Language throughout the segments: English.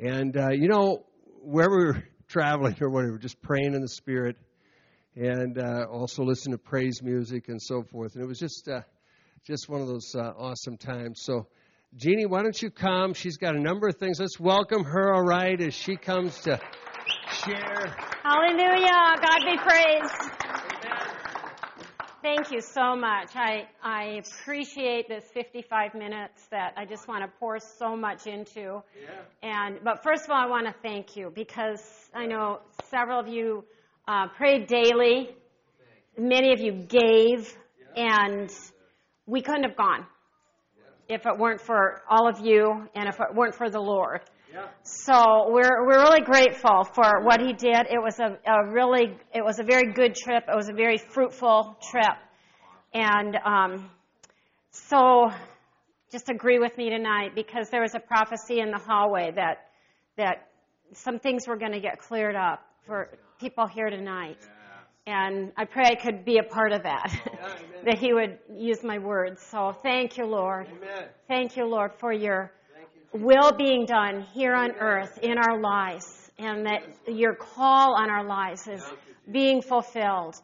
And, uh, you know, wherever we were traveling or whatever, just praying in the Spirit and uh, also listen to praise music and so forth. And it was just, uh, just one of those uh, awesome times. So, Jeannie, why don't you come? She's got a number of things. Let's welcome her, all right, as she comes to share. Hallelujah. God be praised. Thank you so much. I, I appreciate this 55 minutes that I just want to pour so much into. Yeah. And but first of all, I want to thank you because I know several of you uh, prayed daily. Many of you gave, and we couldn't have gone if it weren't for all of you and if it weren't for the Lord. So we're we're really grateful for what he did. It was a, a really it was a very good trip. It was a very fruitful trip, and um, so just agree with me tonight because there was a prophecy in the hallway that that some things were going to get cleared up for people here tonight. And I pray I could be a part of that, that He would use my words. So thank you, Lord. Amen. Thank you, Lord, for your will being done here on earth in our lives, and that your call on our lives is being fulfilled,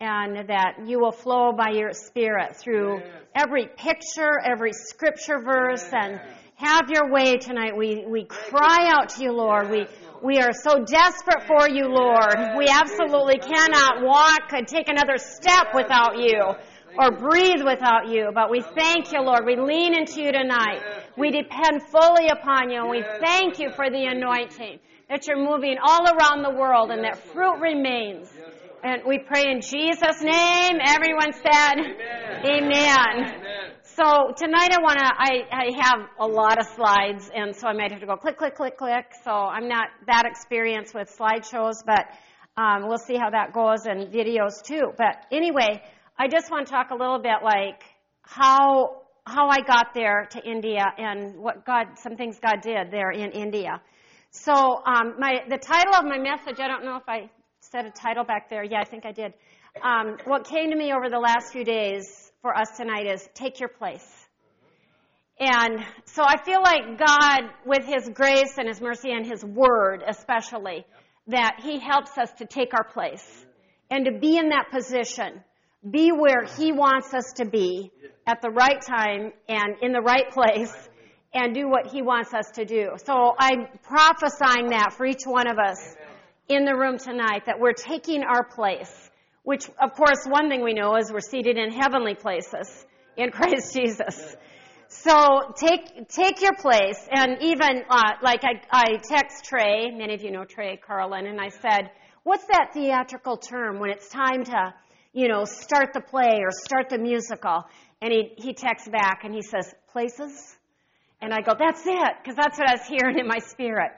and that you will flow by your Spirit through every picture, every scripture verse, and have your way tonight. We, we cry out to you, Lord. We, we are so desperate for you, Lord. We absolutely cannot walk and take another step without you or breathe without you. But we thank you, Lord. We lean into you tonight. We depend fully upon you, and we thank you for the anointing that you're moving all around the world and that fruit remains. And we pray in Jesus' name. Everyone said, Amen. So tonight I want to, I, I have a lot of slides, and so I might have to go click, click, click, click. So I'm not that experienced with slideshows, but um, we'll see how that goes and videos too. But anyway, I just want to talk a little bit like how how I got there to India and what God, some things God did there in India. So um, my the title of my message, I don't know if I said a title back there. Yeah, I think I did. Um, what came to me over the last few days for us tonight is take your place. And so I feel like God, with His grace and His mercy and His Word especially, that He helps us to take our place and to be in that position, be where He wants us to be at the right time and in the right place and do what He wants us to do. So I'm prophesying that for each one of us in the room tonight that we're taking our place, which of course one thing we know is we're seated in heavenly places in Christ Jesus. So take take your place, and even uh, like I, I text Trey. Many of you know Trey Carlin, and I said, "What's that theatrical term when it's time to, you know, start the play or start the musical?" And he he texts back and he says, "Places," and I go, "That's it," because that's what I was hearing in my spirit.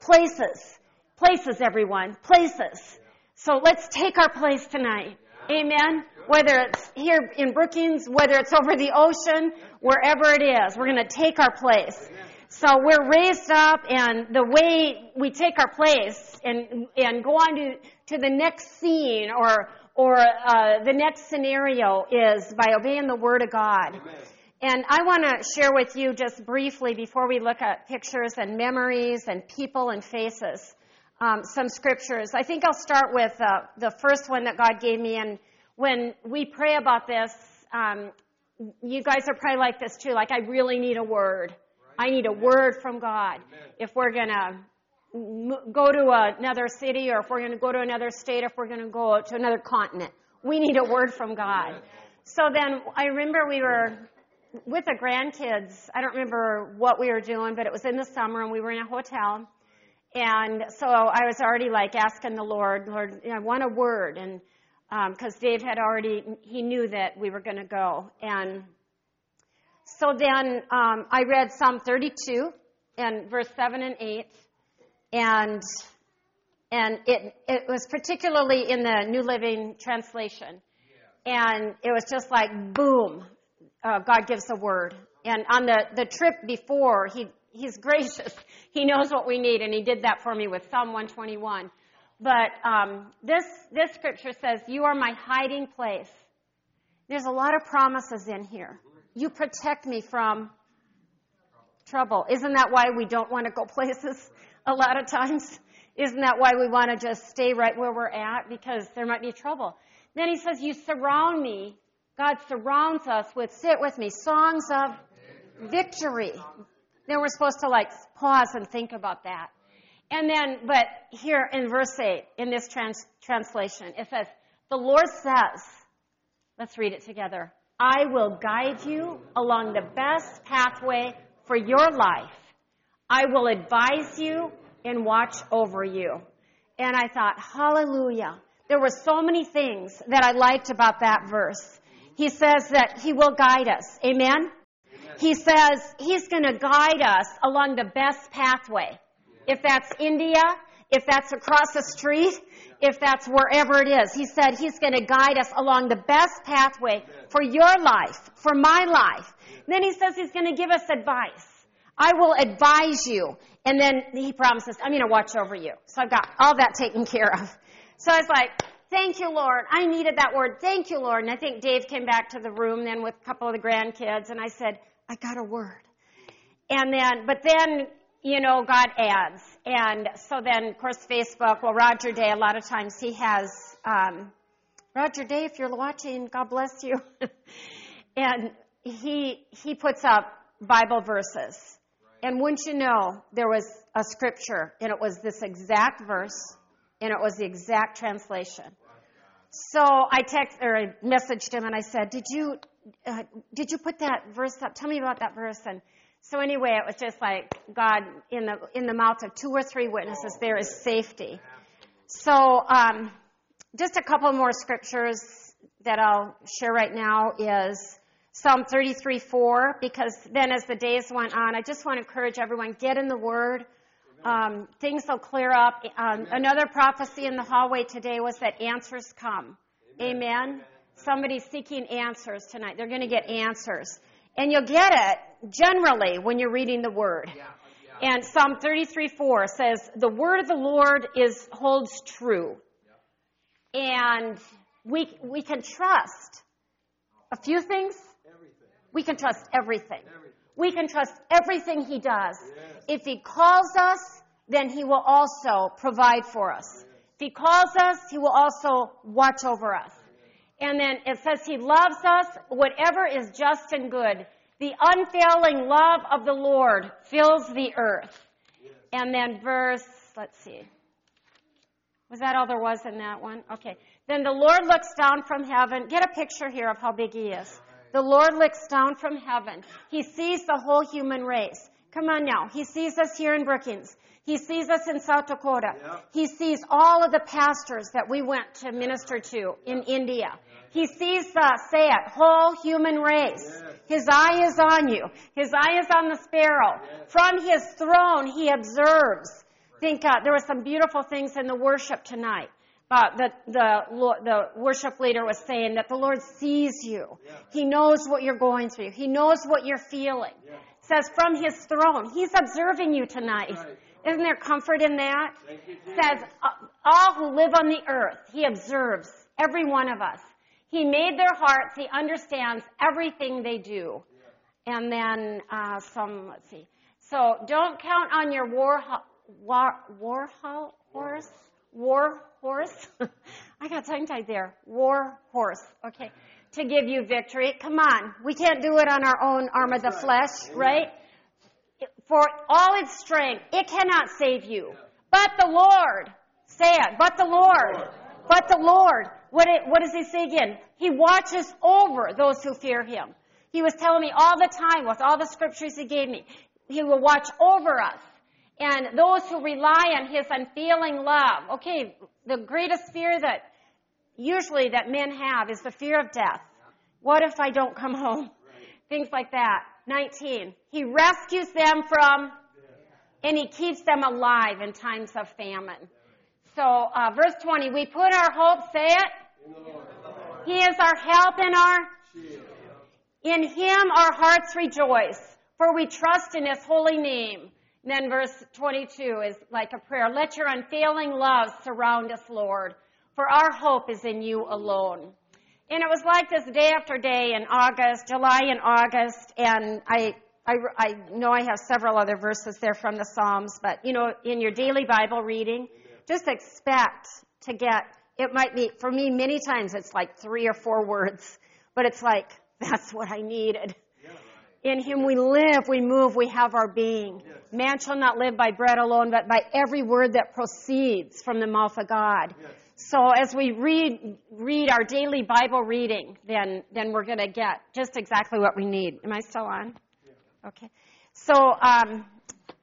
Places, places, everyone, places. So let's take our place tonight. Amen. Whether it's here in Brookings, whether it's over the ocean, wherever it is, we're going to take our place. So we're raised up, and the way we take our place and and go on to to the next scene or or uh, the next scenario is by obeying the Word of God. And I want to share with you just briefly before we look at pictures and memories and people and faces um, some scriptures. I think I'll start with uh, the first one that God gave me. And when we pray about this, um, you guys are probably like this too. Like, I really need a word. I need a word from God. If we're going to go to another city or if we're going to go to another state, if we're going to go to another continent, we need a word from God. So then I remember we were with the grandkids. I don't remember what we were doing, but it was in the summer and we were in a hotel. And so I was already like asking the Lord, Lord, I want a word. And because um, Dave had already, he knew that we were going to go. And so then um, I read Psalm 32 and verse 7 and 8. And, and it, it was particularly in the New Living Translation. And it was just like, boom, uh, God gives a word. And on the, the trip before, he, he's gracious. He knows what we need, and he did that for me with Psalm 121. But um, this, this scripture says, You are my hiding place. There's a lot of promises in here. You protect me from trouble. Isn't that why we don't want to go places a lot of times? Isn't that why we want to just stay right where we're at? Because there might be trouble. Then he says, You surround me. God surrounds us with, sit with me, songs of victory. Then we're supposed to like pause and think about that. And then, but here in verse 8, in this trans- translation, it says, The Lord says, let's read it together, I will guide you along the best pathway for your life. I will advise you and watch over you. And I thought, hallelujah. There were so many things that I liked about that verse. He says that he will guide us. Amen? Amen. He says he's going to guide us along the best pathway if that's India, if that's across the street, if that's wherever it is. He said He's going to guide us along the best pathway for your life, for my life. then He says He's going to give us advice. I will advise you. And then He promises, I'm going to watch over you. So I've got all that taken care of. So I was like, Thank you, Lord. I needed that word. Thank you, Lord. And I think Dave came back to the room then with a couple of the grandkids, and I said, I got a word. And then, but then you know, God adds. And so then, of course, Facebook, well, Roger Day, a lot of times he has, um, Roger Day, if you're watching, God bless you. and he, he puts up Bible verses. And wouldn't you know, there was a scripture, and it was this exact verse, and it was the exact translation. So I text or I messaged him and I said, "Did you uh, did you put that verse up? Tell me about that verse." And so anyway, it was just like God in the in the mouth of two or three witnesses there is safety. So um, just a couple more scriptures that I'll share right now is Psalm 33:4, because then as the days went on, I just want to encourage everyone get in the Word. Um, things will clear up. Um, another prophecy in the hallway today was that answers come. Amen. Amen. Somebody's seeking answers tonight. They're going to get answers. And you'll get it generally when you're reading the Word. Yeah, yeah. And Psalm 33:4 says, The word of the Lord is holds true. Yeah. And we, we can trust a few things. We can trust everything. We can trust everything He does. Yes. If He calls us, then He will also provide for us. Yes. If He calls us, He will also watch over us. And then it says He loves us, whatever is just and good. The unfailing love of the Lord fills the earth. And then verse, let's see. Was that all there was in that one? Okay. Then the Lord looks down from heaven. Get a picture here of how big He is. The Lord looks down from heaven. He sees the whole human race. Come on now. He sees us here in Brookings. He sees us in South Dakota. Yep. He sees all of the pastors that we went to minister to in India. He sees the, say it, whole human race. Yes. His eye is on you. His eye is on the sparrow. Yes. From his throne, he observes. Think uh, there were some beautiful things in the worship tonight. Uh, the, the, the worship leader was saying that the Lord sees you. Yeah. He knows what you're going through. He knows what you're feeling. Yeah. Says from his throne. He's observing you tonight. Right. Isn't there comfort in that? You, Says all who live on the earth. He observes every one of us. He made their hearts. He understands everything they do. And then uh, some, let's see. So don't count on your war, war, war horse, war horse. I got tongue tied there. War horse. Okay. To give you victory. Come on. We can't do it on our own arm of the flesh, right? For all its strength, it cannot save you. But the Lord, say it, but the Lord, but the Lord what, it, what does he say again? He watches over those who fear him. He was telling me all the time with all the scriptures he gave me, he will watch over us. And those who rely on his unfailing love. Okay, the greatest fear that usually that men have is the fear of death. What if I don't come home? Things like that. 19. He rescues them from, and he keeps them alive in times of famine. So, uh, verse 20, we put our hope, say it. He is our help and our, in him our hearts rejoice, for we trust in his holy name. And then verse 22 is like a prayer. Let your unfailing love surround us, Lord, for our hope is in you alone. And it was like this day after day in August, July and August, and I, I, I know I have several other verses there from the Psalms, but you know, in your daily Bible reading, just expect to get, it might be, for me, many times it's like three or four words, but it's like, that's what I needed. In him we live, we move, we have our being. Yes. Man shall not live by bread alone, but by every word that proceeds from the mouth of God. Yes. So as we read read our daily Bible reading, then then we're going to get just exactly what we need. Am I still on? Yeah. Okay. So um,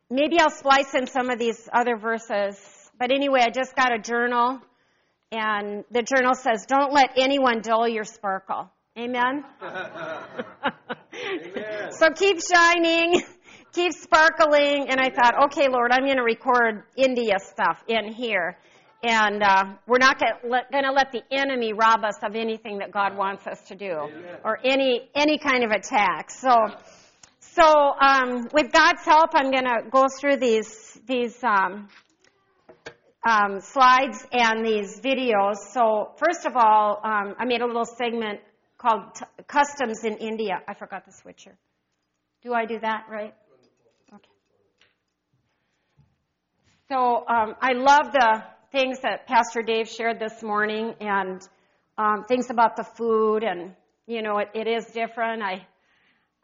maybe I'll splice in some of these other verses. But anyway, I just got a journal, and the journal says, "Don't let anyone dull your sparkle." Amen. Amen. So keep shining, keep sparkling. And I thought, okay, Lord, I'm going to record India stuff in here. And uh, we're not going to let the enemy rob us of anything that God wants us to do, Amen. or any any kind of attack. So, so um, with God's help, I'm going to go through these these um, um, slides and these videos. So, first of all, um, I made a little segment called t- Customs in India. I forgot the switcher. Do I do that right? Okay. So um, I love the things that Pastor Dave shared this morning and um, things about the food and you know it, it is different. I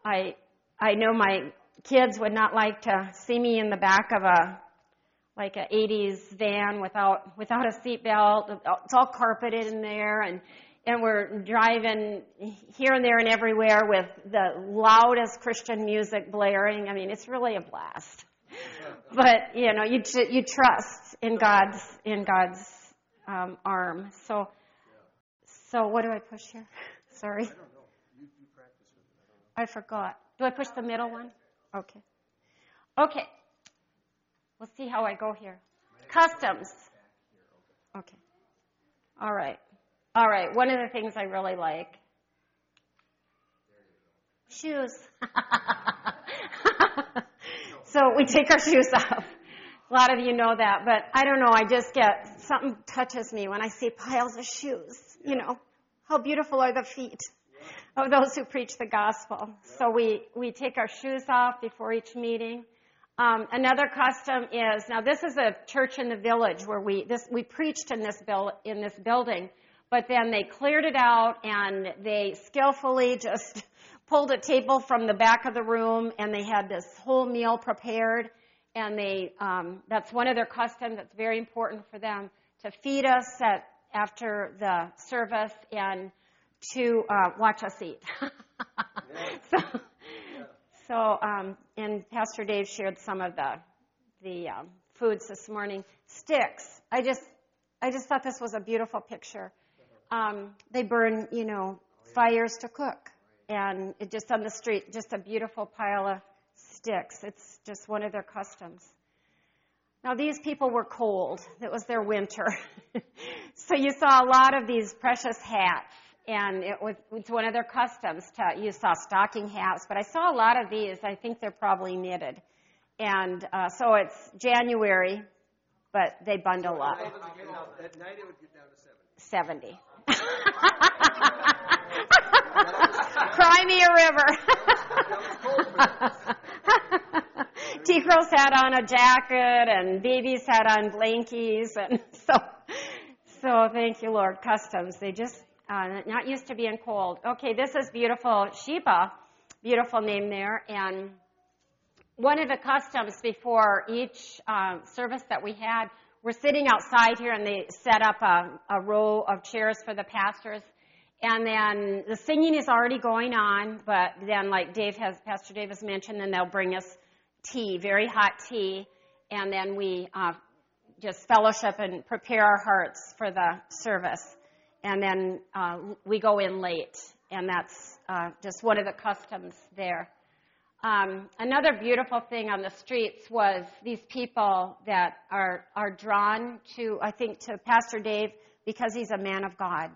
I I know my kids would not like to see me in the back of a like a 80s van without without a seatbelt. It's all carpeted in there and and we're driving here and there and everywhere with the loudest Christian music blaring. I mean, it's really a blast. But you know, you you trust in God's in God's um, arm. So, so what do I push here? Sorry. I forgot. Do I push the middle one? Okay. Okay. We'll see how I go here. Customs. Okay. All right. All right, one of the things I really like shoes. so we take our shoes off. A lot of you know that, but I don't know, I just get something touches me when I see piles of shoes. You know, how beautiful are the feet of those who preach the gospel. So we, we take our shoes off before each meeting. Um, another custom is now this is a church in the village where we this we preached in this bill in this building but then they cleared it out and they skillfully just pulled a table from the back of the room and they had this whole meal prepared. And they, um, that's one of their customs that's very important for them to feed us at, after the service and to uh, watch us eat. so, so um, and Pastor Dave shared some of the the um, foods this morning. Sticks. I just I just thought this was a beautiful picture um, they burn, you know, fires to cook. And it just on the street, just a beautiful pile of sticks. It's just one of their customs. Now, these people were cold. It was their winter. so you saw a lot of these precious hats. And it was it's one of their customs to, you saw stocking hats, but I saw a lot of these. I think they're probably knitted. And uh, so it's January, but they bundle up. At night it would get down to 70. 70. Cry me a river. T-Girls had on a jacket and babies had on blankies and so, so thank you Lord. Customs, they just, uh, not used to being cold. Okay, this is beautiful Sheba, beautiful name there and one of the customs before each um, service that we had we're sitting outside here and they set up a, a row of chairs for the pastors. And then the singing is already going on, but then like Dave has, Pastor Dave has mentioned, then they'll bring us tea, very hot tea, and then we uh, just fellowship and prepare our hearts for the service. and then uh, we go in late, and that's uh, just one of the customs there. Um, another beautiful thing on the streets was these people that are are drawn to, I think, to Pastor Dave because he's a man of God.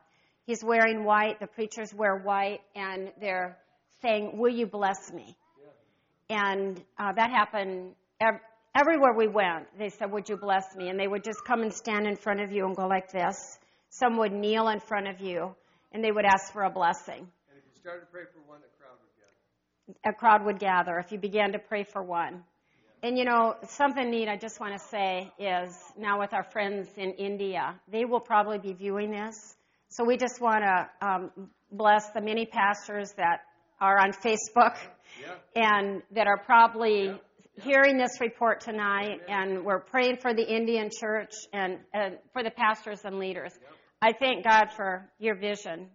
He's wearing white. The preachers wear white, and they're saying, "Will you bless me?" And uh, that happened ev- everywhere we went. They said, "Would you bless me?" And they would just come and stand in front of you and go like this. Some would kneel in front of you, and they would ask for a blessing. And if you started to pray for one, gather. A crowd would gather if you began to pray for one. And you know, something neat I just want to say is now with our friends in India, they will probably be viewing this. So we just want to um, bless the many pastors that are on Facebook and that are probably hearing this report tonight. And we're praying for the Indian church and, and for the pastors and leaders. I thank God for your vision,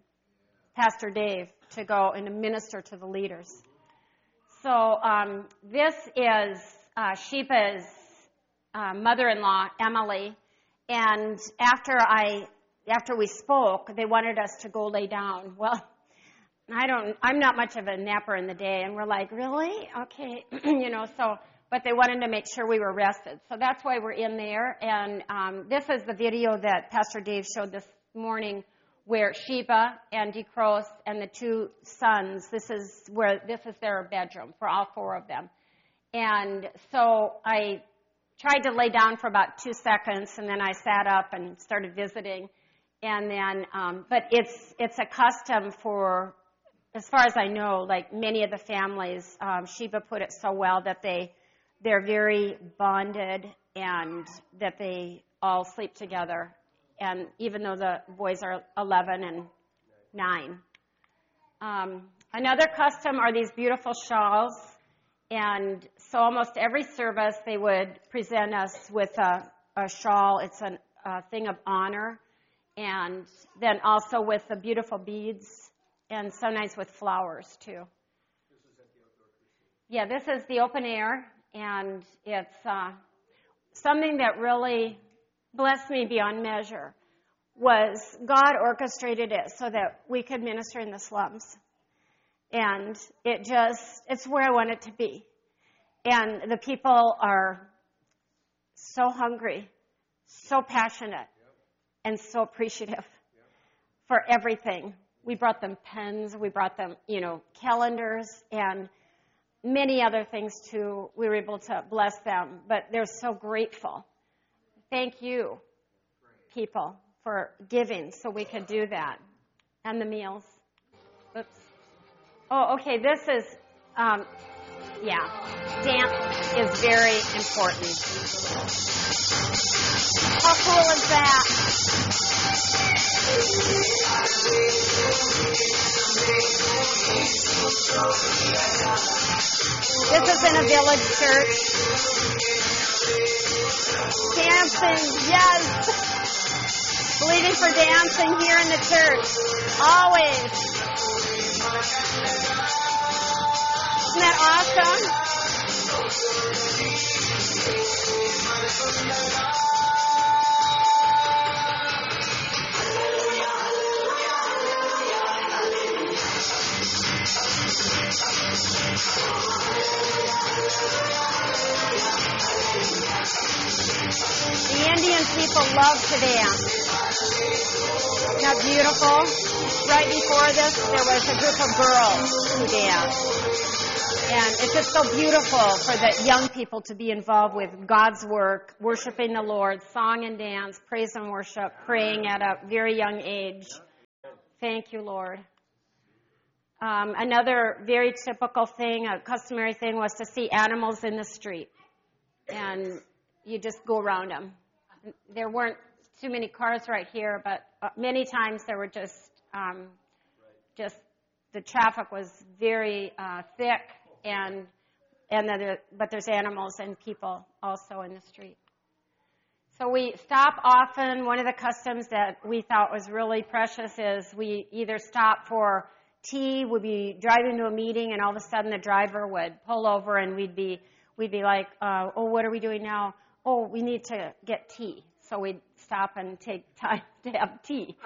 Pastor Dave, to go and to minister to the leaders. So um, this is uh, Sheba's uh, mother-in-law, Emily, and after I after we spoke, they wanted us to go lay down. Well, I don't. I'm not much of a napper in the day, and we're like, really? Okay, you know. So, but they wanted to make sure we were rested, so that's why we're in there. And um, this is the video that Pastor Dave showed this morning, where Sheba and Decros and the two sons. This is where this is their bedroom for all four of them. And so I tried to lay down for about two seconds, and then I sat up and started visiting. And then, um, but it's it's a custom for, as far as I know, like many of the families. Um, Sheba put it so well that they they're very bonded and that they all sleep together. And even though the boys are 11 and 9. Um, another custom are these beautiful shawls. And so almost every service they would present us with a, a shawl. It's an, a thing of honor. And then also with the beautiful beads and sometimes with flowers too. Yeah, this is the open air, and it's uh, something that really blessed me beyond measure. Was God orchestrated it so that we could minister in the slums, and it just it's where I want it to be, and the people are so hungry, so passionate, and so appreciative for everything. We brought them pens, we brought them, you know, calendars, and many other things too. We were able to bless them, but they're so grateful. Thank you, people, for giving so we could do that. And the meals. Oops. Oh, okay, this is, um, yeah, dance is very important. How cool is that? This is in a village church. Dancing, yes. Believing for dancing here in the church. Always. Isn't that awesome? The Indian people love to dance. Isn't that beautiful? Right before this, there was a group of girls who danced. And it's just so beautiful for the young people to be involved with God's work, worshiping the Lord, song and dance, praise and worship, praying at a very young age. Thank you, Lord. Um, another very typical thing, a customary thing, was to see animals in the street. And you just go around them. There weren't too many cars right here, but uh, many times there were just, um, just the traffic was very uh, thick, and and there, but there's animals and people also in the street. So we stop often. One of the customs that we thought was really precious is we either stop for tea. We'd be driving to a meeting, and all of a sudden the driver would pull over, and we'd be we'd be like, uh, "Oh, what are we doing now? Oh, we need to get tea." So we'd stop and take time to have tea.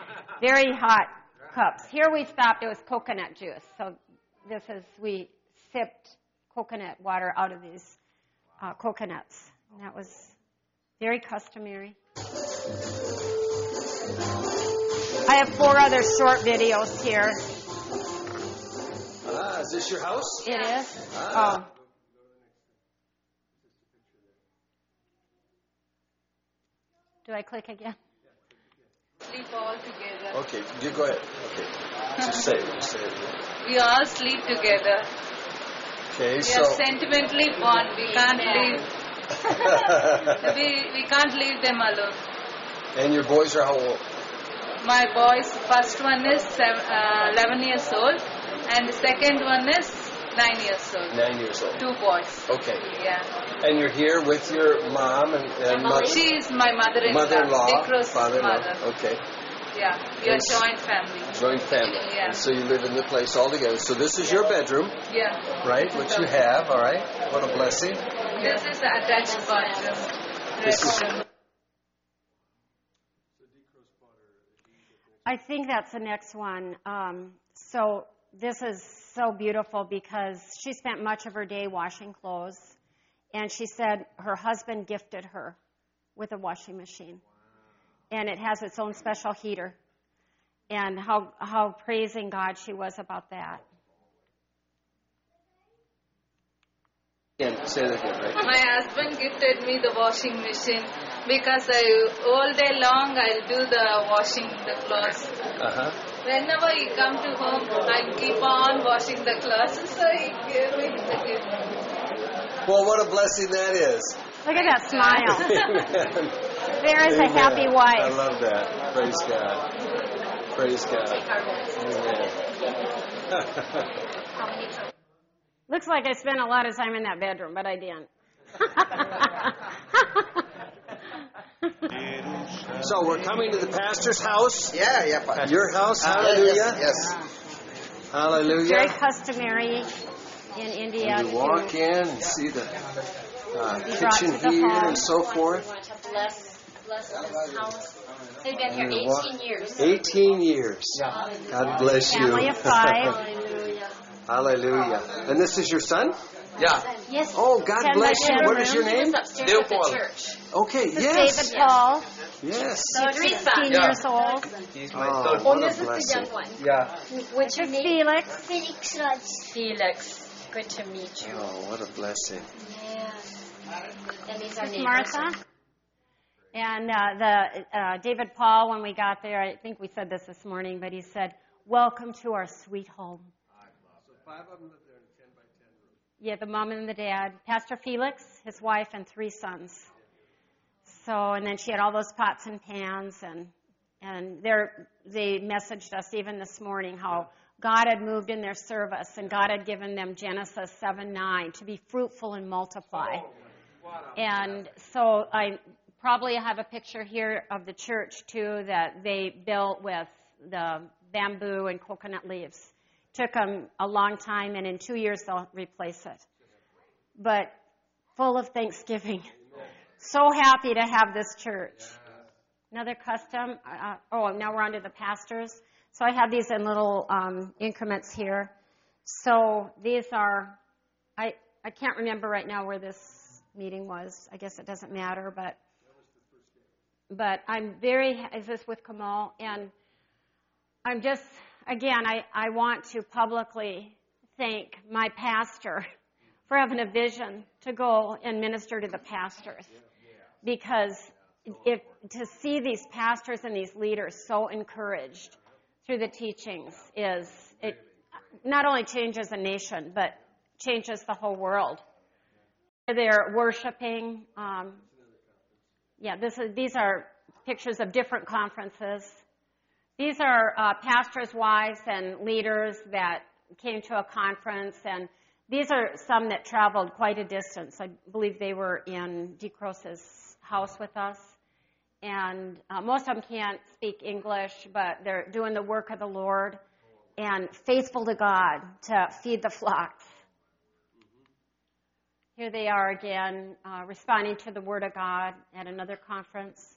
Very hot cups. Here we stopped, it was coconut juice. So this is, we sipped coconut water out of these uh, coconuts. And that was very customary. I have four other short videos here. Ah, is this your house? It is? Ah. Oh. Do I click again? sleep all together. Okay, you go ahead. Okay. Just say it. Just say it. We all sleep together. Okay, We so. are sentimentally bond. We can't leave. we we can't leave them alone. and your boys are how old? My boys, first one is seven, uh, 11 years old, and the second one is nine years old. Nine years old. Two boys. Okay. Yeah. And you're here with your mom and, and mother, She is my mother-in-law. mother-in-law, father-in-law. mother. Okay. Yeah. We are And joint family. Joint family. Yeah. And so you live in the place all together. So this is your bedroom, Yeah. right? What you have, all right? What a blessing. This is the attached bathroom. This is- Restroom. I think that's the next one. Um, so this is so beautiful because she spent much of her day washing clothes, and she said her husband gifted her with a washing machine, and it has its own special heater, and how how praising God she was about that. Again, say that again, right? My husband gifted me the washing machine because I all day long I'll do the washing the clothes. Uh-huh. Whenever he come to home, I keep on washing the clothes. So he gave me the gift. Well, what a blessing that is. Look at that smile. Amen. There is a happy wife. I love that. Praise God. Praise God. Amen. Looks like I spent a lot of time in that bedroom, but I didn't. So we're coming to the pastor's house. Yeah, yeah, Pastor. Your house. Ah, Hallelujah. Yes, yes. Hallelujah. Very customary in India. And you to- walk in and see the uh, kitchen the here hall. and so forth. bless, bless this house. They've been here And you walk- 18 years. 18 years. God bless you. Family of five. Hallelujah. Hallelujah. And this is your son? Yeah. Yes. Oh, God bless you. What is your name? was upstairs at the Leopold. Church. Okay, This is yes. David Paul, Yes. Teresa. 16 Yeah. years old. He's my Oh, third. what this a is the blessing. young one. Yeah. What's This is Felix. Felix Raj. Felix. Good to meet you. Oh, what a blessing. Yes. And these are This is neighbors. Martha. And uh, the uh, David Paul, when we got there, I think we said this this morning, but he said, "Welcome to our sweet home." Five of them live there in a 10 by 10 room. Yeah, the mom and the dad, Pastor Felix, his wife, and three sons. So, and then she had all those pots and pans, and and they messaged us even this morning how God had moved in their service, and God had given them Genesis seven nine to be fruitful and multiply. And so I probably have a picture here of the church too that they built with the bamboo and coconut leaves. Took them a long time, and in two years they'll replace it. But full of thanksgiving. So happy to have this church. Another custom. Uh, oh, now we're on to the pastors. So I have these in little um, increments here. So these are, I, I can't remember right now where this meeting was. I guess it doesn't matter, but but I'm very. Is this with Kamal? And I'm just again. I I want to publicly thank my pastor for having a vision to go and minister to the pastors because if to see these pastors and these leaders so encouraged through the teachings is it not only changes a nation but changes the whole world. They're worshiping. Um, yeah, this is, these are pictures of different conferences. These are uh, pastors' wives and leaders that came to a conference, and these are some that traveled quite a distance. I believe they were in DeCroce's house with us. And uh, most of them can't speak English, but they're doing the work of the Lord and faithful to God to feed the flocks. Here they are again, uh, responding to the Word of God at another conference.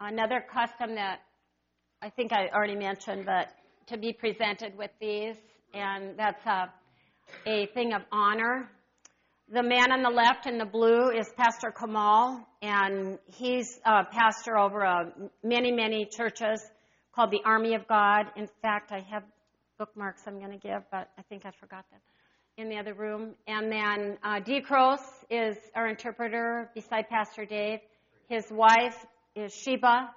another custom that I think I already mentioned, but to be presented with these, and that's a, a thing of honor. The man on the left in the blue is Pastor Kamal, and he's a pastor over uh, many, many churches called the Army of God. In fact, I have bookmarks I'm going to give, but I think I forgot them in the other room. And then uh, D. Cross is our interpreter beside Pastor Dave. His wife is Sheba.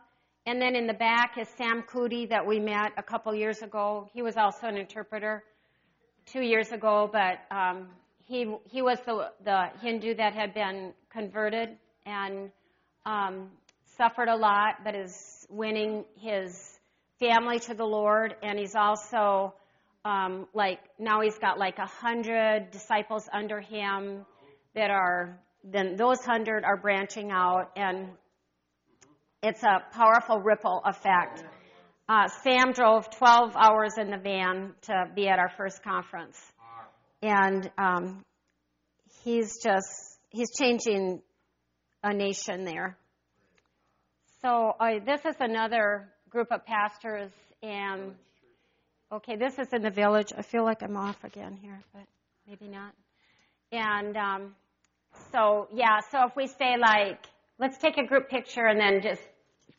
And then in the back is Sam Cootie that we met a couple years ago. He was also an interpreter two years ago, but um, he he was the the Hindu that had been converted and um, suffered a lot, but is winning his family to the Lord, and he's also um, like now he's got like a hundred disciples under him that are then those hundred are branching out, and it's a powerful ripple effect. Uh, Sam drove 12 hours in the van to be at our first conference, and um, he's just he's changing a nation there. So uh, this is another group of pastors, and okay, this is in the village. I feel like I'm off again here, but maybe not. And um, so yeah, so if we say like, let's take a group picture and then just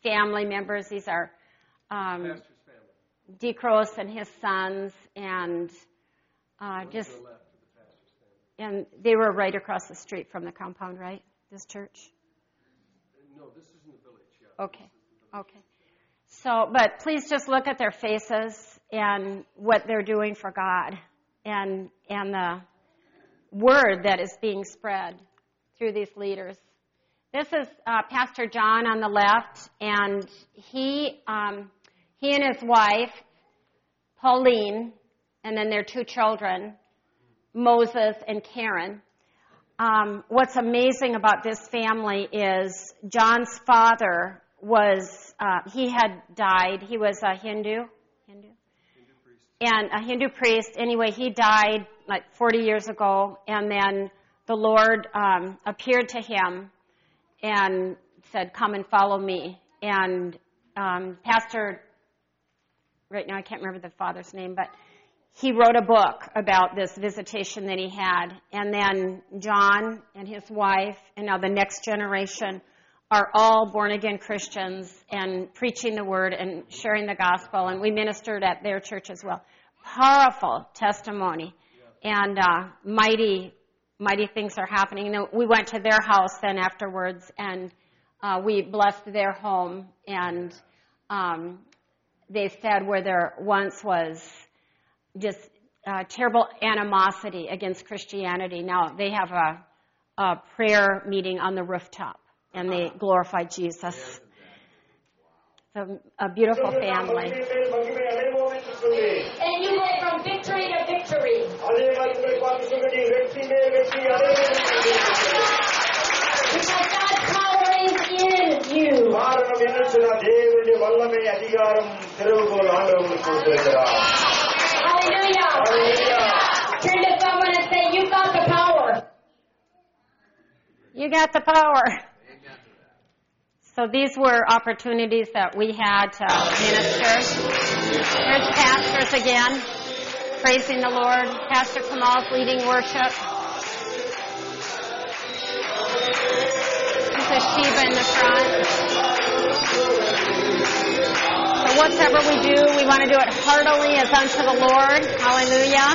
family members. These are um, D. Cross and his sons, and uh, just and they were right across the street from the compound, right? This church. No, this is in the village, yeah. Okay. Okay. So, but please just look at their faces and what they're doing for God and and the word that is being spread through these leaders. This is uh, Pastor John on the left, and he um, he and his wife Pauline, and then their two children, Moses and Karen. Um, what's amazing about this family is John's father was uh, he had died. He was a Hindu, Hindu, priest, and a Hindu priest. Anyway, he died like 40 years ago, and then the Lord um, appeared to him and said, "Come and follow me." And um, Pastor, right now I can't remember the father's name, but he wrote a book about this visitation that he had. And then John and his wife, and now the next generation, are all born again Christians and preaching the word and sharing the gospel. And we ministered at their church as well. Powerful testimony. And uh, mighty, mighty things are happening. And we went to their house then afterwards and uh, we blessed their home. And um, they said where there once was just uh, terrible animosity against Christianity. Now they have a, a prayer meeting on the rooftop and they glorify Jesus. So a beautiful family. And you go from victory to victory. Because God's power is in you. காரணம் என்ன சொன்னா தேவனுடைய வல்லமை அதிகாரம் திறவுகோல் ஆண்டவர் உங்களுக்கு கொடுத்திருக்கிறார் Hallelujah. Turn to someone and say, You got the power. You got the power. So these were opportunities that we had to minister. There's pastors again, praising the Lord. Pastor Kamal's leading worship. This is Sheba in the front. Whatever we do, we want to do it heartily as unto the Lord. Hallelujah.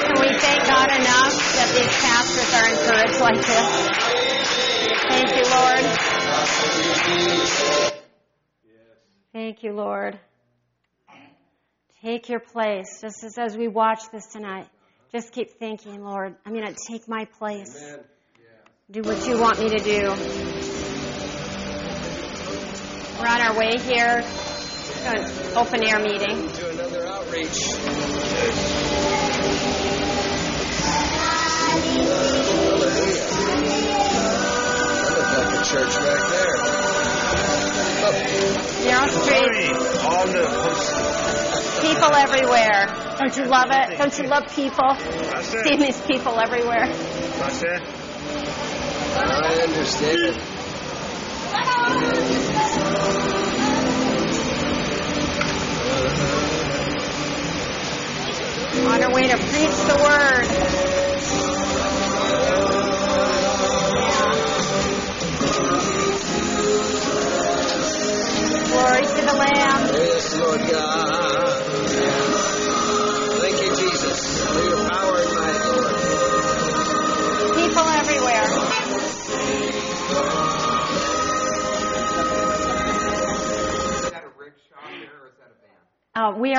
Can we thank God enough that these pastors are encouraged like this? Thank you, Lord. Thank you, Lord. Take your place, just as, as we watch this tonight. Just keep thinking, Lord, I'm going to take my place. Do what you want me to do. We're on our way here to an open air meeting. Do another outreach. That looks like a church back there. Narrow Street. Glory. all the everywhere. Don't you love it? Don't you love people? Seeing these people everywhere. That's it. I understand.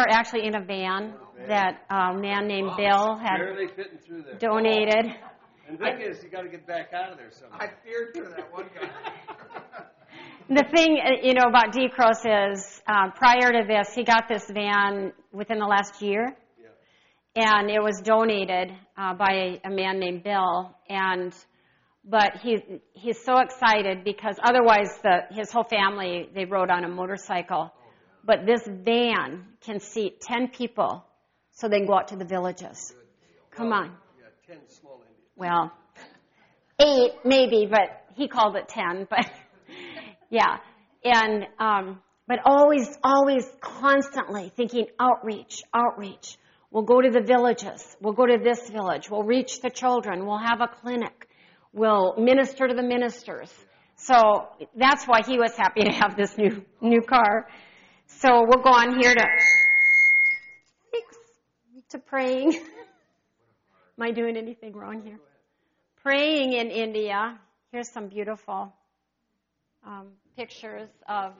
We are actually in a van that a man named Bill had Barely fitting through there. donated. And the thing is, you got to get back out of there somehow. I feared for that one guy. The thing, uh, you know, about Decros is, uh, prior to this, he got this van within the last year, and it was donated uh, by a, a man named Bill. And but he he's so excited because otherwise, the his whole family they rode on a motorcycle, but this van can seat ten people, so they can go out to the villages. Come on. yeah, ten small Indians. Well, eight maybe, but he called it ten. But yeah, and um, but always, always, constantly thinking outreach, outreach. We'll go to the villages. We'll go to this village. We'll reach the children. We'll have a clinic. We'll minister to the ministers. So that's why he was happy to have this new new car. So we'll go on here to to praying. Am I doing anything wrong here? Praying in India. Here's some beautiful um, pictures of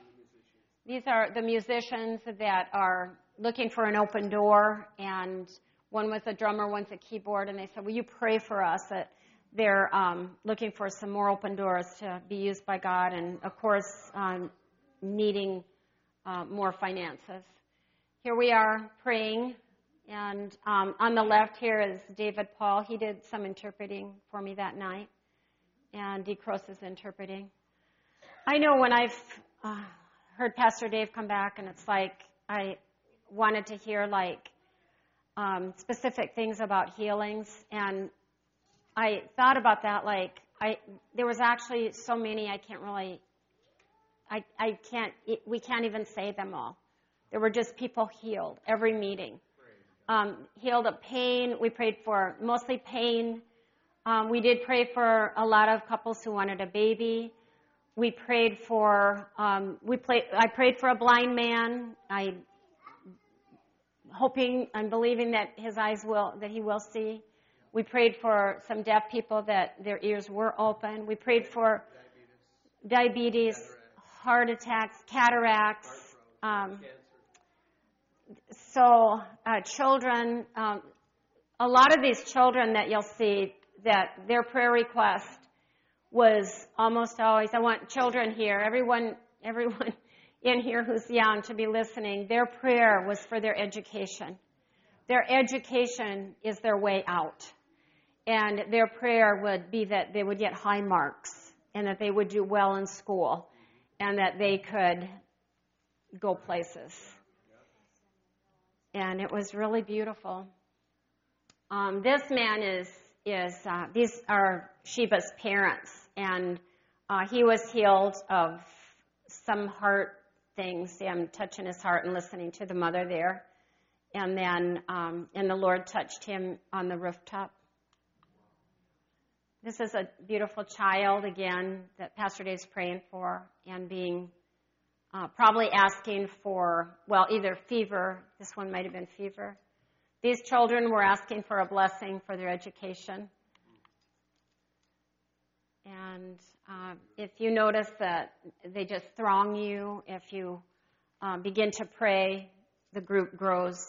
these are the musicians that are looking for an open door, and one was a drummer, one's a keyboard, and they said, "Will you pray for us that they're um, looking for some more open doors to be used by God, and of course, um, needing uh, more finances." Here we are praying, and um, on the left here is David Paul. He did some interpreting for me that night, and DeCross is interpreting. I know when I've uh, heard Pastor Dave come back, and it's like I wanted to hear like um, specific things about healings, and I thought about that. Like I, there was actually so many I can't really, I, I can't, we can't even say them all. There were just people healed every meeting. Um, healed of pain. We prayed for mostly pain. Um, we did pray for a lot of couples who wanted a baby. We prayed for. Um, we played. I prayed for a blind man. I hoping and believing that his eyes will that he will see. We prayed for some deaf people that their ears were open. We prayed for diabetes, heart attacks, cataracts. Um, so uh, children, um, a lot of these children that you'll see that their prayer request was almost always, I want children here, everyone, everyone in here who's young to be listening, their prayer was for their education. Their education is their way out. And their prayer would be that they would get high marks and that they would do well in school and that they could go places. And it was really beautiful. Um, this man is is uh, these are Sheba's parents, and uh, he was healed of some heart things. I'm touching his heart and listening to the mother there, and then um, and the Lord touched him on the rooftop. This is a beautiful child again that Pastor Dave's praying for and being uh, probably asking for well either fever. This one might have been fever these children were asking for a blessing for their education. And uh, if you notice that they just throng you, if you um, begin to pray, the group grows.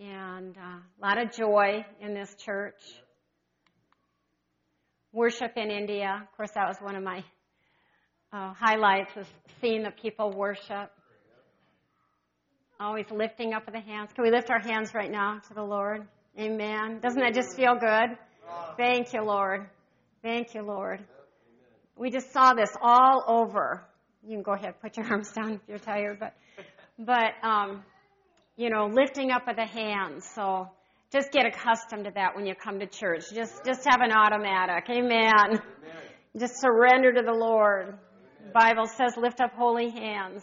And uh, a lot of joy in this church. Worship in India. Of course, that was one of my uh, highlights was seeing the people worship. Always lifting up of the hands. Can we lift our hands right now to the Lord? Amen. Doesn't that just feel good? Thank you, Lord. Thank you, Lord. We just saw this all over. You can go ahead, put your arms down if you're tired, but but um, you know, lifting up of the hands. So just get accustomed to that when you come to church. Just, just have an automatic. Amen. Just surrender to the Lord. The Bible says lift up holy hands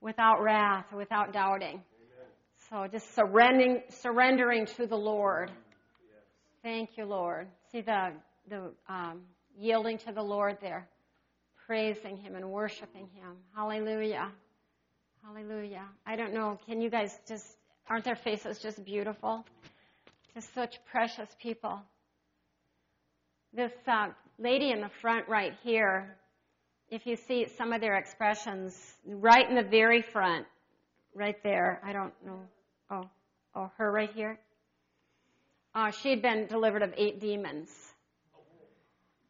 without wrath, without doubting. So just surrendering, surrendering to the Lord. Thank you, Lord. See the, the um, yielding to the Lord there, praising Him and worshiping Him. Hallelujah. Hallelujah. I don't know. Can you guys just, aren't their faces just beautiful? Just such precious people. This uh, lady in the front right here, if you see some of their expressions, right in the very front, right there, I don't know. Oh, oh, her right here. Uh, she had been delivered of eight demons.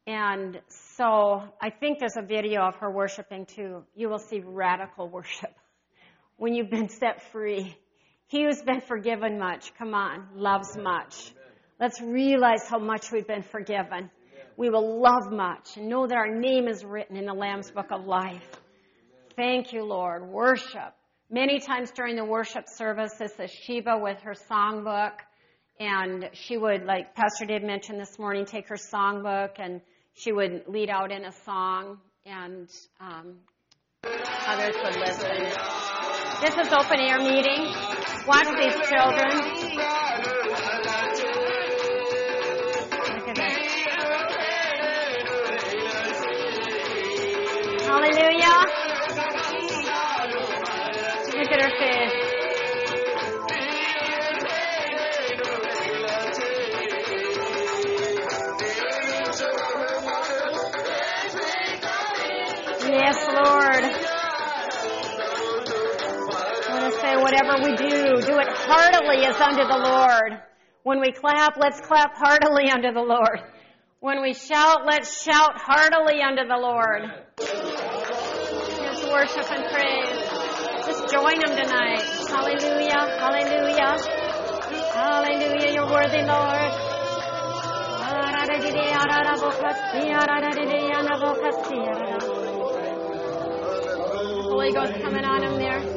And so I think there's a video of her worshiping too. You will see radical worship when you've been set free. He who's been forgiven much, come on, loves much. Let's realize how much we've been forgiven. We will love much and know that our name is written in the Lamb's Book of Life. Thank you, Lord. Worship. Many times during the worship service, this is Sheba with her songbook, and she would, like Pastor Dave mentioned this morning, take her songbook and she would lead out in a song, and um, others would listen. This is open air meeting. Watch these children. Look at this. Hallelujah. Look at her face. Yes, Lord. Whatever we do, do it heartily as unto the Lord. When we clap, let's clap heartily unto the Lord. When we shout, let's shout heartily unto the Lord. Just worship and praise. Just join them tonight. Hallelujah, hallelujah. Hallelujah, you're worthy, Lord. Holy Ghost coming on him there.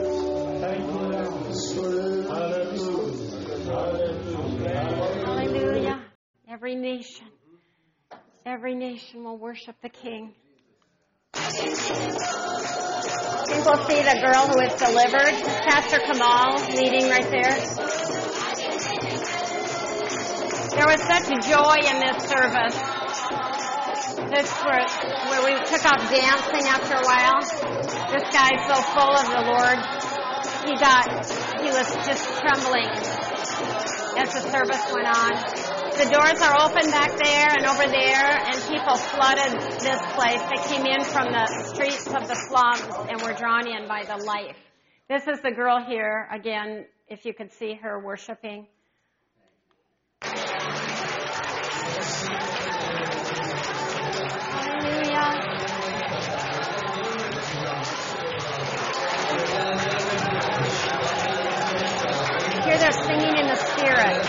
Every nation, every nation will worship the King. I think we'll see the girl who was delivered. Pastor Kamal leading right there. There was such joy in this service. This where, where we took off dancing after a while. This guy's so full of the Lord. He got, he was just trembling as the service went on. The doors are open back there and over there, and people flooded this place. They came in from the streets of the slums and were drawn in by the life. This is the girl here, again, if you could see her worshiping. Hallelujah. Hear they're singing in the spirit.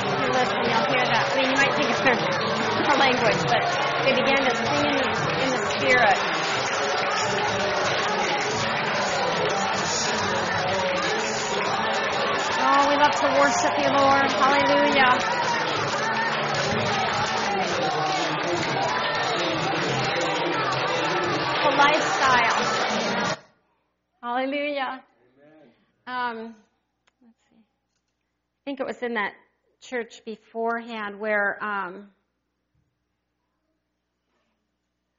If you listen, you'll hear that. I mean, you might think it's their, their language, but they began to sing in the, in the spirit. Oh, we love to worship you, Lord. Hallelujah. The lifestyle. Hallelujah. Um, let's see. I think it was in that church beforehand where um,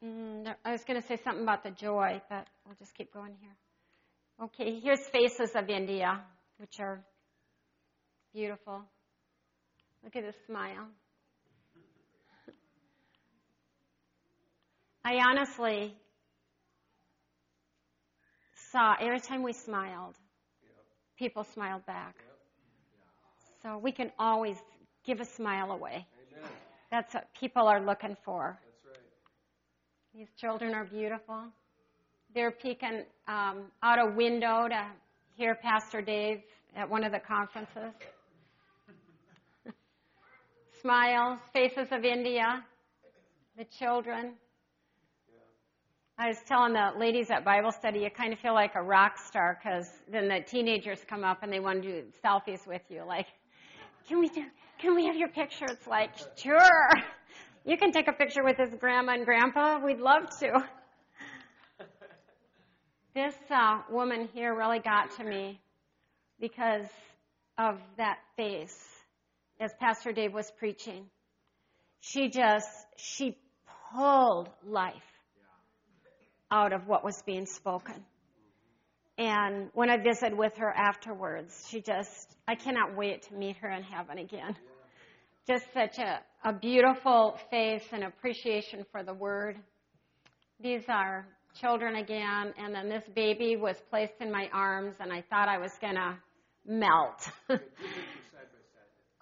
mm, I was going to say something about the joy, but we'll just keep going here. Okay, here's faces of India, which are beautiful. Look at this smile. I honestly saw every time we smiled, people smiled back. So we can always give a smile away. That's what people are looking for. These children are beautiful. They're peeking um, out a window to hear Pastor Dave at one of the conferences. Smiles, faces of India, the children. I was telling the ladies at Bible study, you kind of feel like a rock star because then the teenagers come up and they want to do selfies with you. Like, can we do? Can we have your picture? It's like, sure. You can take a picture with his grandma and grandpa. We'd love to. This uh, woman here really got to me because of that face as Pastor Dave was preaching. She just, she pulled life out of what was being spoken. And when I visited with her afterwards, she just, I cannot wait to meet her in heaven again. Just such a, a beautiful face and appreciation for the word. These are children again, and then this baby was placed in my arms, and I thought I was going to melt.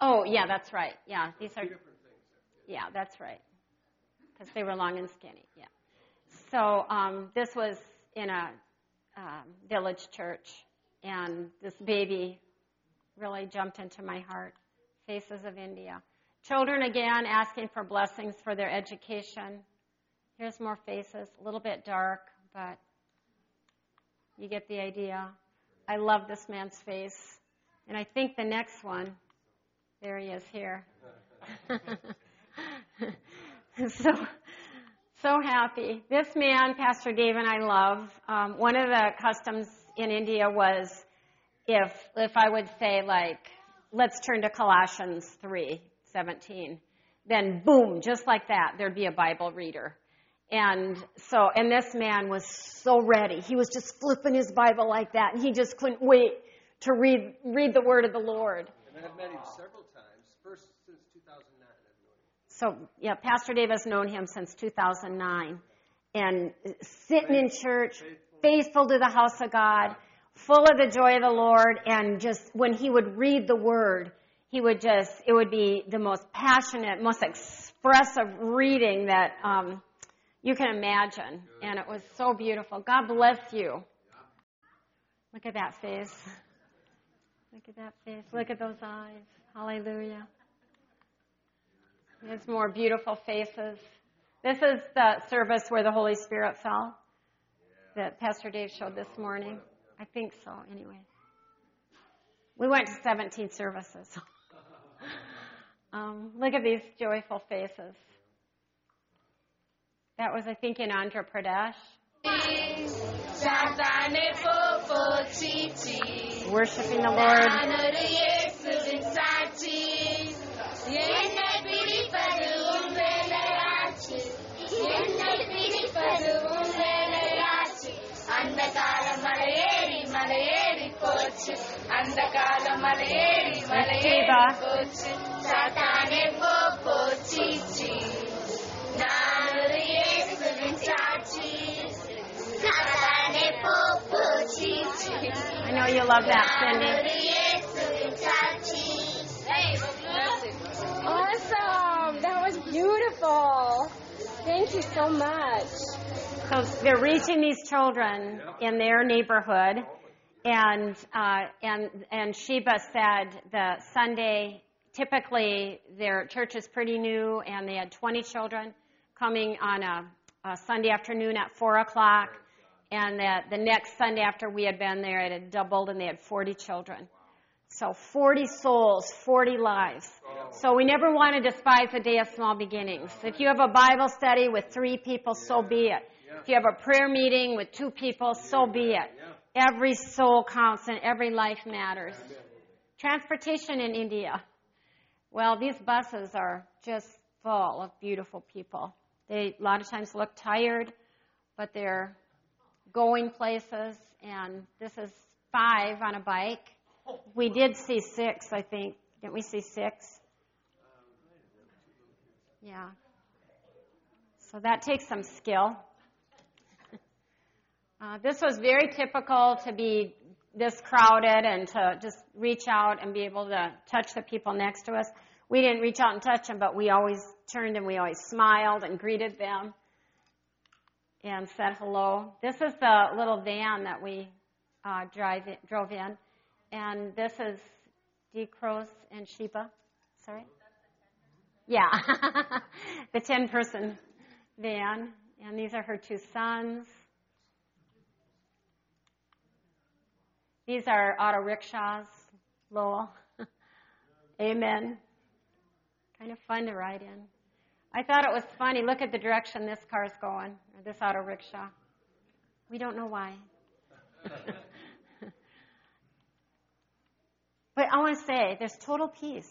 oh, yeah, that's right. Yeah, these are. Yeah, that's right. Because they were long and skinny. Yeah. So um, this was in a um, village church, and this baby really jumped into my heart. Faces of India. Children again asking for blessings for their education. Here's more faces, a little bit dark, but you get the idea. I love this man's face. And I think the next one, there he is here. so, so happy. This man, Pastor Dave and I love. Um, one of the customs in India was if if I would say like, let's turn to Colossians three seventeen, then boom, just like that, there'd be a Bible reader. And so, and this man was so ready. He was just flipping his Bible like that, and he just couldn't wait to read read the word of the Lord. And I've met him several times, first since 2009. So, yeah, Pastor Dave has known him since 2009. And sitting in church, faithful to the house of God, full of the joy of the Lord, and just when he would read the word, he would just, it would be the most passionate, most expressive reading that um, you can imagine. And it was so beautiful. God bless you. Look at that face. Look at that face. Look at those eyes. Hallelujah. There's more beautiful faces. This is the service where the Holy Spirit fell that Pastor Dave showed this morning. I think so, anyway. We went to 17 services. um, look at these joyful faces. That was, I think, in Andhra Pradesh. Worshiping the Lord. அந்த காலம் மலையேறி மலையேறி போச்சு அந்த காலம் மலையேறி மலையேறி போச்சு சாத்தானே போ போச்சிச்சு நான் ஒரு இயேசுவின் சாட்சி சாத்தானே போ போச்சிச்சு I know you love that, Cindy. இயேசுவின் சாட்சி Awesome! That was beautiful. Thank you so much. So they're reaching these children in their neighborhood, and uh, and and Sheba said the Sunday. Typically, their church is pretty new, and they had 20 children coming on a, a Sunday afternoon at four o'clock, and that the next Sunday after we had been there, it had doubled, and they had 40 children. So 40 souls, 40 lives. So we never want to despise a day of small beginnings. If you have a Bible study with three people, so be it. If you have a prayer meeting with two people, so be it. Every soul counts and every life matters. Transportation in India. Well, these buses are just full of beautiful people. They a lot of times look tired, but they're going places, and this is five on a bike. We did see six, I think. Didn't we see six? Yeah. So that takes some skill. Uh, this was very typical to be this crowded and to just reach out and be able to touch the people next to us. We didn't reach out and touch them, but we always turned and we always smiled and greeted them and said hello. This is the little van that we uh, drive in, drove in, and this is Decros and Sheba. Sorry. Yeah, the ten-person van, And these are her two sons. These are auto rickshaws, Lowell. Amen. Kind of fun to ride in. I thought it was funny. Look at the direction this car's going, or this auto rickshaw. We don't know why. but I want to say, there's total peace.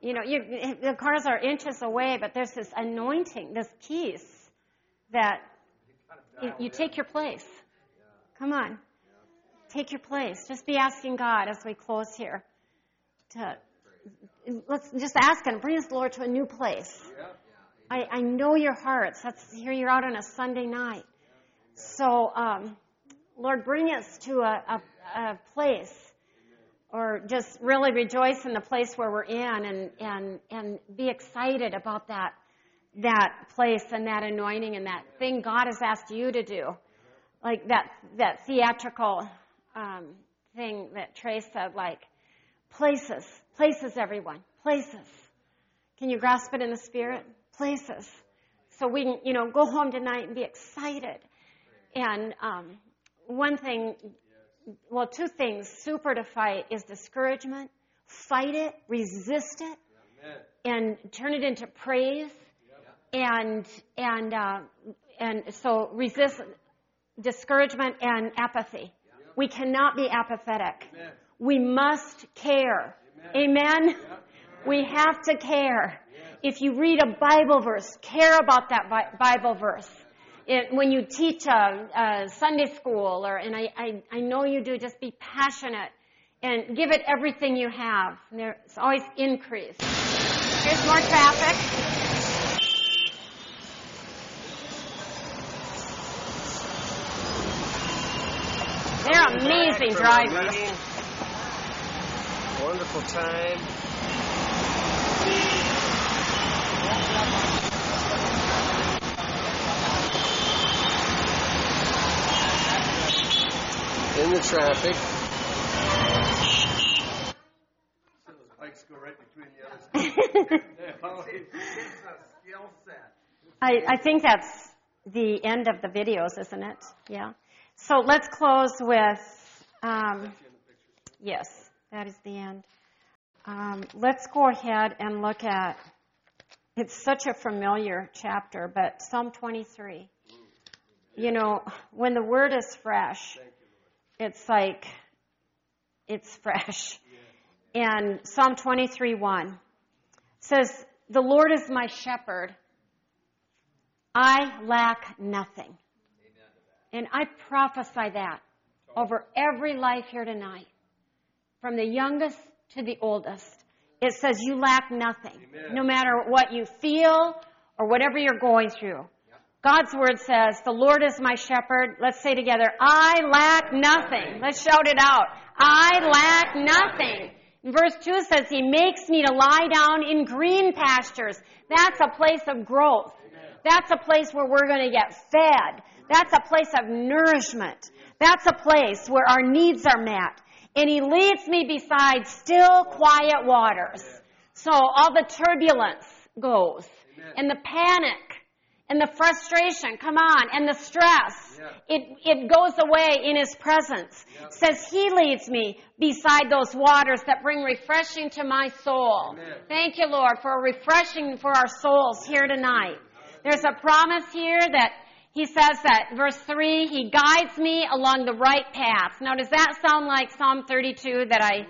You know, you, the cars are inches away, but there's this anointing, this peace that you, you take your place. Come on. Take your place. Just be asking God as we close here to let's just ask Him, bring us, Lord, to a new place. I, I know your hearts. That's here you're out on a Sunday night. So, um, Lord, bring us to a, a, a place or just really rejoice in the place where we're in and, and, and be excited about that, that place and that anointing and that thing God has asked you to do. Like that, that theatrical um, thing that Trey said, like places, places, everyone, places. Can you grasp it in the spirit? Places. So we can, you know, go home tonight and be excited. And um, one thing, well, two things super to fight is discouragement. Fight it, resist it, and turn it into praise. And and uh, and so resist discouragement and apathy. We cannot be apathetic. We must care. Amen. We have to care. If you read a Bible verse, care about that Bible verse. It, when you teach a, a, Sunday school, or and I, I, I know you do, just be passionate and give it everything you have. And there's always increase. Here's more traffic. They're amazing drivers. Wonderful time. In the traffic. I, I think that's the end of the videos, isn't it? Yeah. So let's close with, um, yes, that is the end. Um, let's go ahead and look at, it's such a familiar chapter, but Psalm 23. You know, when the word is fresh, it's like, it's fresh. And Psalm 23 1 says, The Lord is my shepherd. I lack nothing. And I prophesy that over every life here tonight, from the youngest to the oldest. It says you lack nothing, Amen. no matter what you feel or whatever you're going through. God's word says, the Lord is my shepherd. Let's say together, I lack nothing. Let's shout it out. I lack nothing. verse 2 says, He makes me to lie down in green pastures. That's a place of growth. That's a place where we're going to get fed. That's a place of nourishment. That's a place where our needs are met. And He leads me beside still, quiet waters. So all the turbulence goes. And the panic. And the frustration, come on, and the stress. It, it goes away in His presence. Says He leads me beside those waters that bring refreshing to my soul. Thank you, Lord, for refreshing for our souls here tonight. There's a promise here that he says that, verse 3, He guides me along the right path. Now, does that sound like Psalm 32 that I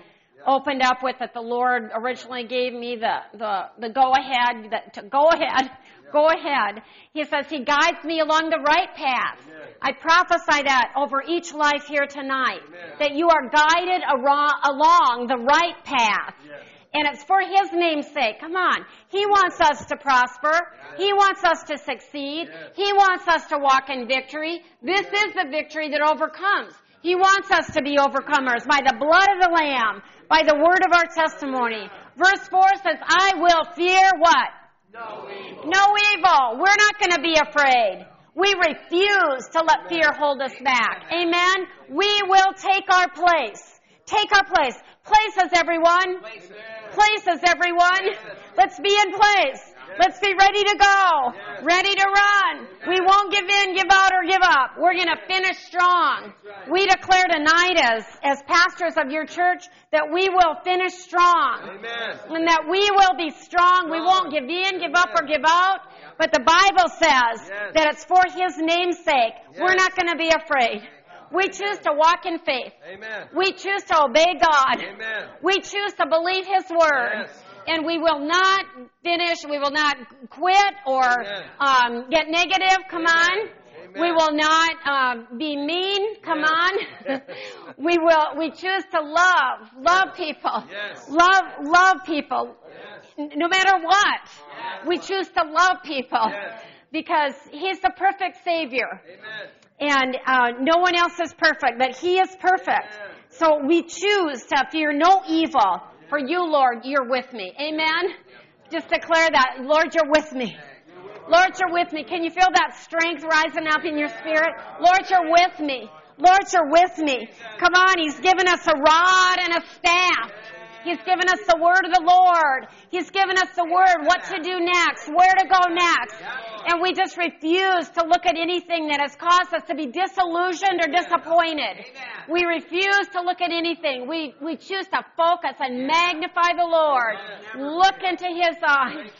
opened up with that the Lord originally gave me the, the, the go ahead, the, to go ahead, go ahead. He says He guides me along the right path. I prophesy that over each life here tonight, that you are guided along the right path. And it's for His name's sake. Come on. He wants us to prosper. He wants us to succeed. He wants us to walk in victory. This is the victory that overcomes. He wants us to be overcomers by the blood of the Lamb, by the word of our testimony. Verse 4 says, I will fear what? No evil. No evil. We're not going to be afraid. We refuse to let fear hold us back. Amen? We will take our place. Take our place. Places, everyone. Places, everyone. Let's be in place. Let's be ready to go, ready to run. We won't give in, give out, or give up. We're going to finish strong. We declare tonight as, as pastors of your church that we will finish strong. Amen. And that we will be strong. We won't give in, give up, or give out. But the Bible says Yes. that it's for His name's sake. We're not going to be afraid. We choose to walk in faith. Amen. We choose to obey God. Amen. We choose to believe His word. Yes. And we will not finish, we will not quit or um, get negative. Come on. Amen. We will not um, be mean. Come on. we will. We choose to love, love people, Yes. love, love people, Yes. no matter what. We choose to love people Yes. because He's the perfect Savior Amen. And uh, no one else is perfect, but He is perfect. So we choose to fear no evil. For you, Lord, you're with me. Amen. Just declare that, Lord, you're with me. Lord, you're with me. Can you feel that strength rising up in your spirit? Lord, you're with me. Lord, you're with me. Come on, He's given us a rod and a staff. He's given us the word of the Lord. He's given us the word, what to do next, where to go next. And we just refuse to look at anything that has caused us to be disillusioned or disappointed. We refuse to look at anything. We, we choose to focus and magnify the Lord. Look into His eyes.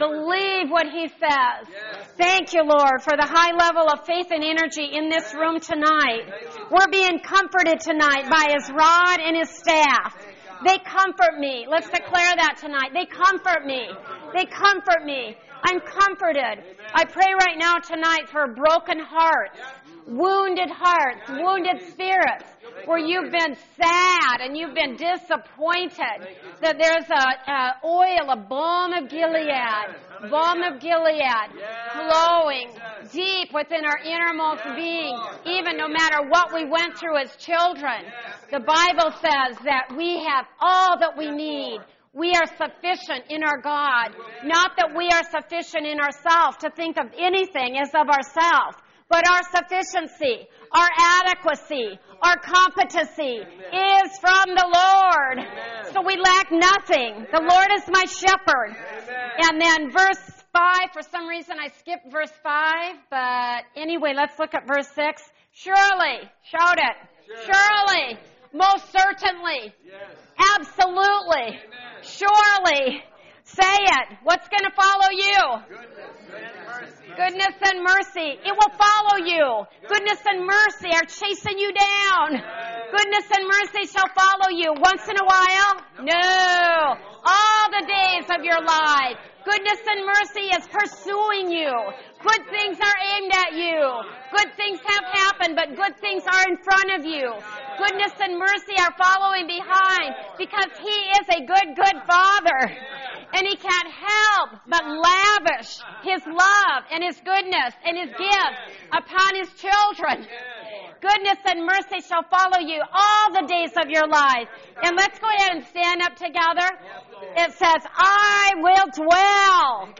Believe what He says. Thank you, Lord, for the high level of faith and energy in this room tonight. We're being comforted tonight by His rod and His staff. They comfort me. Let's declare that tonight. They comfort me. They comfort me. I'm comforted. I pray right now tonight for broken hearts, wounded hearts, wounded spirits, where you've been sad and you've been disappointed. That there's a, a oil, a balm of Gilead, balm of Gilead, flowing deep within our innermost being, even no matter what we went through as children. The Bible says that we have all that we need. We are sufficient in our God. Not that we are sufficient in ourselves to think of anything as of ourselves, but our sufficiency, our adequacy, our competency is from the Lord. So we lack nothing. The Lord is my shepherd. And then verse 5, for some reason I skipped verse 5, but anyway, let's look at verse 6. Surely, shout it. Surely, most certainly, absolutely, surely, say it. What's going to follow you? Goodness and mercy. It will follow you. Goodness and mercy are chasing you down. Goodness and mercy shall follow you once in a while. No. All the days of your life. Goodness and mercy is pursuing you. Good things are aimed at you. Good things have happened, but good things are in front of you. Goodness and mercy are following behind because He is a good, good Father. And He can't help but lavish His love and His goodness and His gifts upon His children. Goodness and mercy shall follow you all the days of your life. And let's go ahead and stand up together. It says, I will dwell.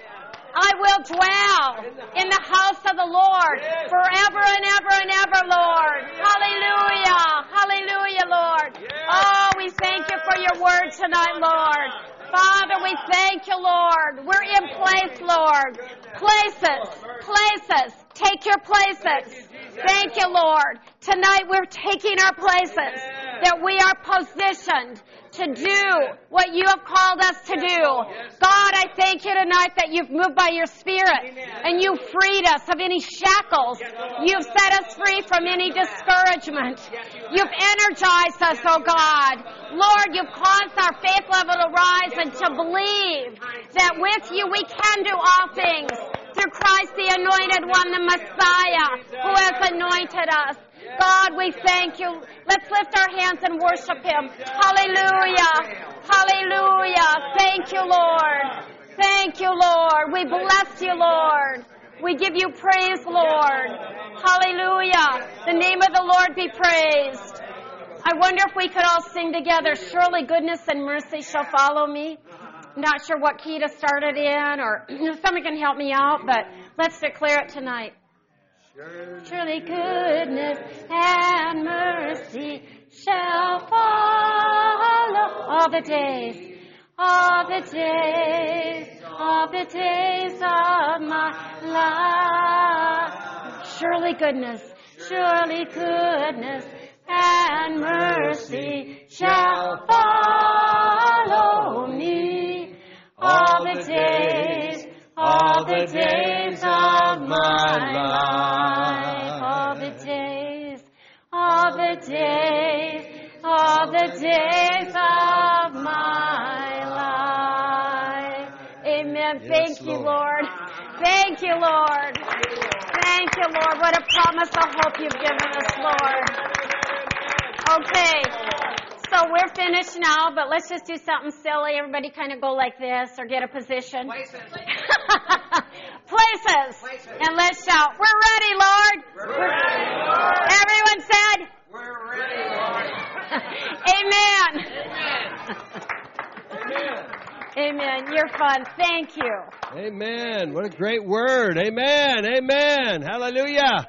I will dwell in the house of the Lord forever and ever and ever, Lord. Hallelujah. Hallelujah, Lord. Oh, we thank you for your word tonight, Lord. Father, we thank you, Lord. We're in place, Lord. Places, places. Take your places. Thank you, Lord. Tonight we're taking our places. That we are positioned to do what you have called us to do. God, I thank you tonight that you've moved by your Spirit and you freed us of any shackles. You've set us free from any discouragement. You've energized us, oh God. Lord, you've caused our faith level to rise and to believe that with you we can do all things through Christ the anointed one, the Messiah, who has anointed us. God, we thank you. Let's lift our hands and worship Him. Hallelujah. Hallelujah. Thank you, Lord. Thank you, Lord. We bless you, Lord. We give you praise, Lord. Hallelujah. The name of the Lord be praised. I wonder if we could all sing together, Surely goodness and mercy shall follow me. Not sure what key to start it in, or someone can help me out, but let's declare it tonight. Surely goodness and mercy shall follow all the days, all the days all the days of my life. Surely goodness, surely goodness and mercy the days of my life, all the days, all the days, all the days of my life. Amen. Thank you, Lord. Thank you, Lord. Thank you, Lord. What a promise of hope you've given us, Lord. Okay. So we're finished now, but let's just do something silly. Everybody kind of go like this or get a position. Places. Places. And let's shout, We're ready, Lord. We're ready, Lord. Everyone said, We're ready, Lord. Amen. Amen. Amen. You're fun. Thank you. Amen. What a great word. Amen. Amen. Hallelujah.